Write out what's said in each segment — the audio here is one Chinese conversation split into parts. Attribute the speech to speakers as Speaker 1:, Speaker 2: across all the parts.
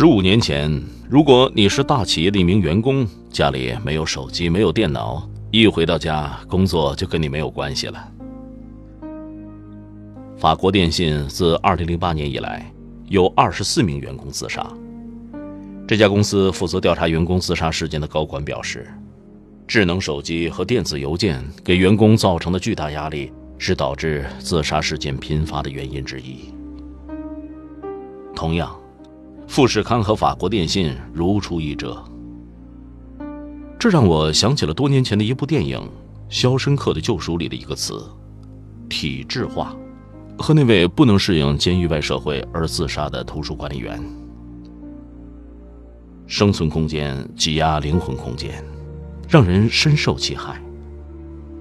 Speaker 1: 十五年前，如果你是大企业的一名员工，家里没有手机，没有电脑，一回到家，工作就跟你没有关系了。法国电信自二零零八年以来，有二十四名员工自杀。这家公司负责调查员工自杀事件的高管表示，智能手机和电子邮件给员工造成的巨大压力，是导致自杀事件频发的原因之一。同样。富士康和法国电信如出一辙，这让我想起了多年前的一部电影《肖申克的救赎》里的一个词——体制化，和那位不能适应监狱外社会而自杀的图书管理员。生存空间挤压灵魂空间，让人深受其害。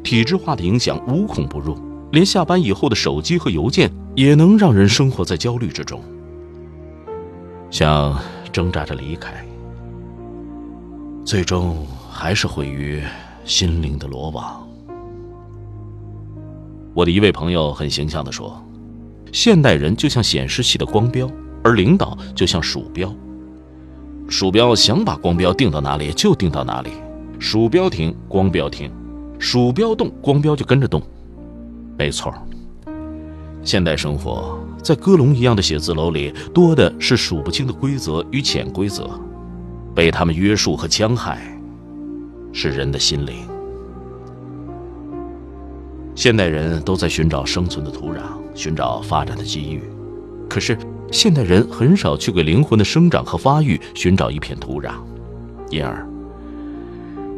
Speaker 1: 体制化的影响无孔不入，连下班以后的手机和邮件也能让人生活在焦虑之中。想挣扎着离开，最终还是毁于心灵的罗网。我的一位朋友很形象地说：“现代人就像显示器的光标，而领导就像鼠标。鼠标想把光标定到哪里就定到哪里，鼠标停，光标停；鼠标动，光标就跟着动。没错，现代生活。”在鸽笼一样的写字楼里，多的是数不清的规则与潜规则，被他们约束和戕害，是人的心灵。现代人都在寻找生存的土壤，寻找发展的机遇，可是现代人很少去给灵魂的生长和发育寻找一片土壤，因而，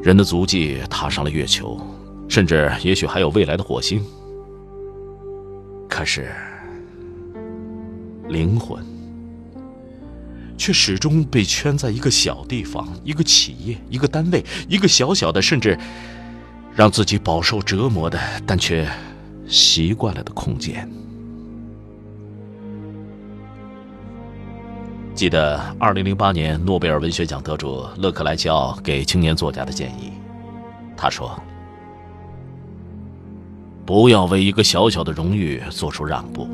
Speaker 1: 人的足迹踏上了月球，甚至也许还有未来的火星。可是。灵魂，却始终被圈在一个小地方、一个企业、一个单位、一个小小的，甚至让自己饱受折磨的，但却习惯了的空间。记得二零零八年诺贝尔文学奖得主勒克莱齐奥给青年作家的建议，他说：“不要为一个小小的荣誉做出让步。”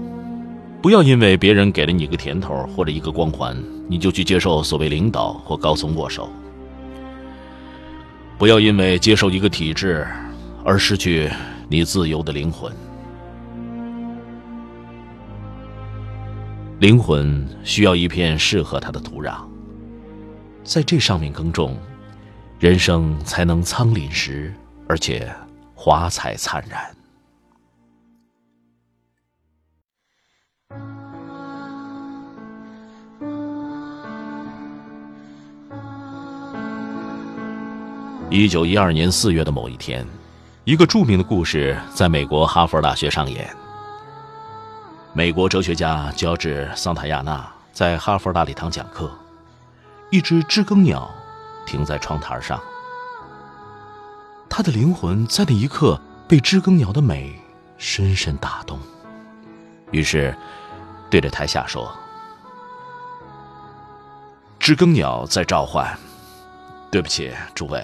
Speaker 1: 不要因为别人给了你个甜头或者一个光环，你就去接受所谓领导或高层握手。不要因为接受一个体制而失去你自由的灵魂。灵魂需要一片适合它的土壤，在这上面耕种，人生才能苍廪实，而且华彩灿然。一九一二年四月的某一天，一个著名的故事在美国哈佛大学上演。美国哲学家乔治·桑塔亚纳在哈佛大礼堂讲课，一只知更鸟停在窗台上，他的灵魂在那一刻被知更鸟的美深深打动，于是对着台下说：“知更鸟在召唤，对不起，诸位。”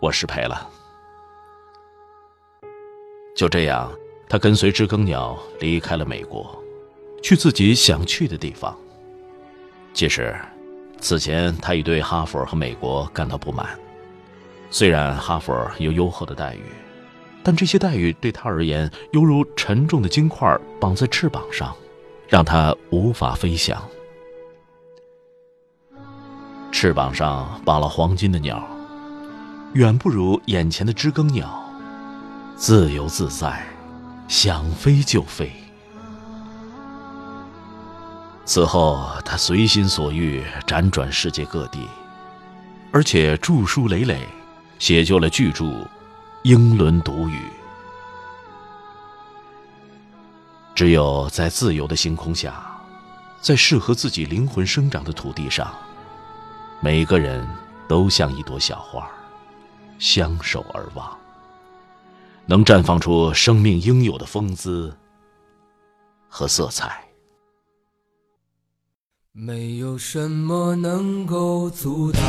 Speaker 1: 我失陪了。就这样，他跟随知更鸟离开了美国，去自己想去的地方。其实，此前他已对哈佛和美国感到不满。虽然哈佛有优厚的待遇，但这些待遇对他而言犹如沉重的金块绑在翅膀上，让他无法飞翔。翅膀上绑了黄金的鸟。远不如眼前的知更鸟，自由自在，想飞就飞。此后，他随心所欲，辗转世界各地，而且著书累累，写就了巨著《英伦独语》。只有在自由的星空下，在适合自己灵魂生长的土地上，每个人都像一朵小花。相守而望，能绽放出生命应有的风姿和色彩。
Speaker 2: 没有什么能够阻挡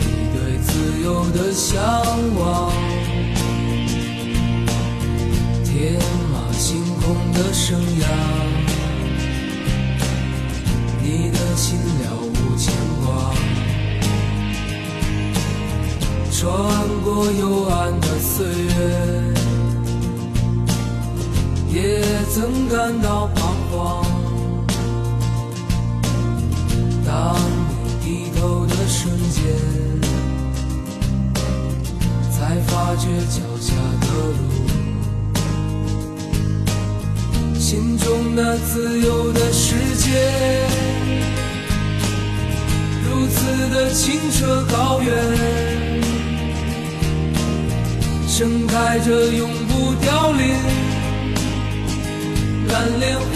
Speaker 2: 你对自由的向往，天马行空的生涯，你的心了穿过幽暗的岁月，也曾感到彷徨。当你低头的瞬间，才发觉脚下的路，心中那自由的世界，如此的清澈高远，盛开着永不凋零。蓝莲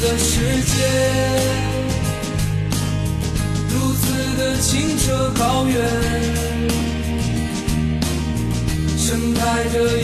Speaker 2: 的世界，如此的清澈高远，盛开着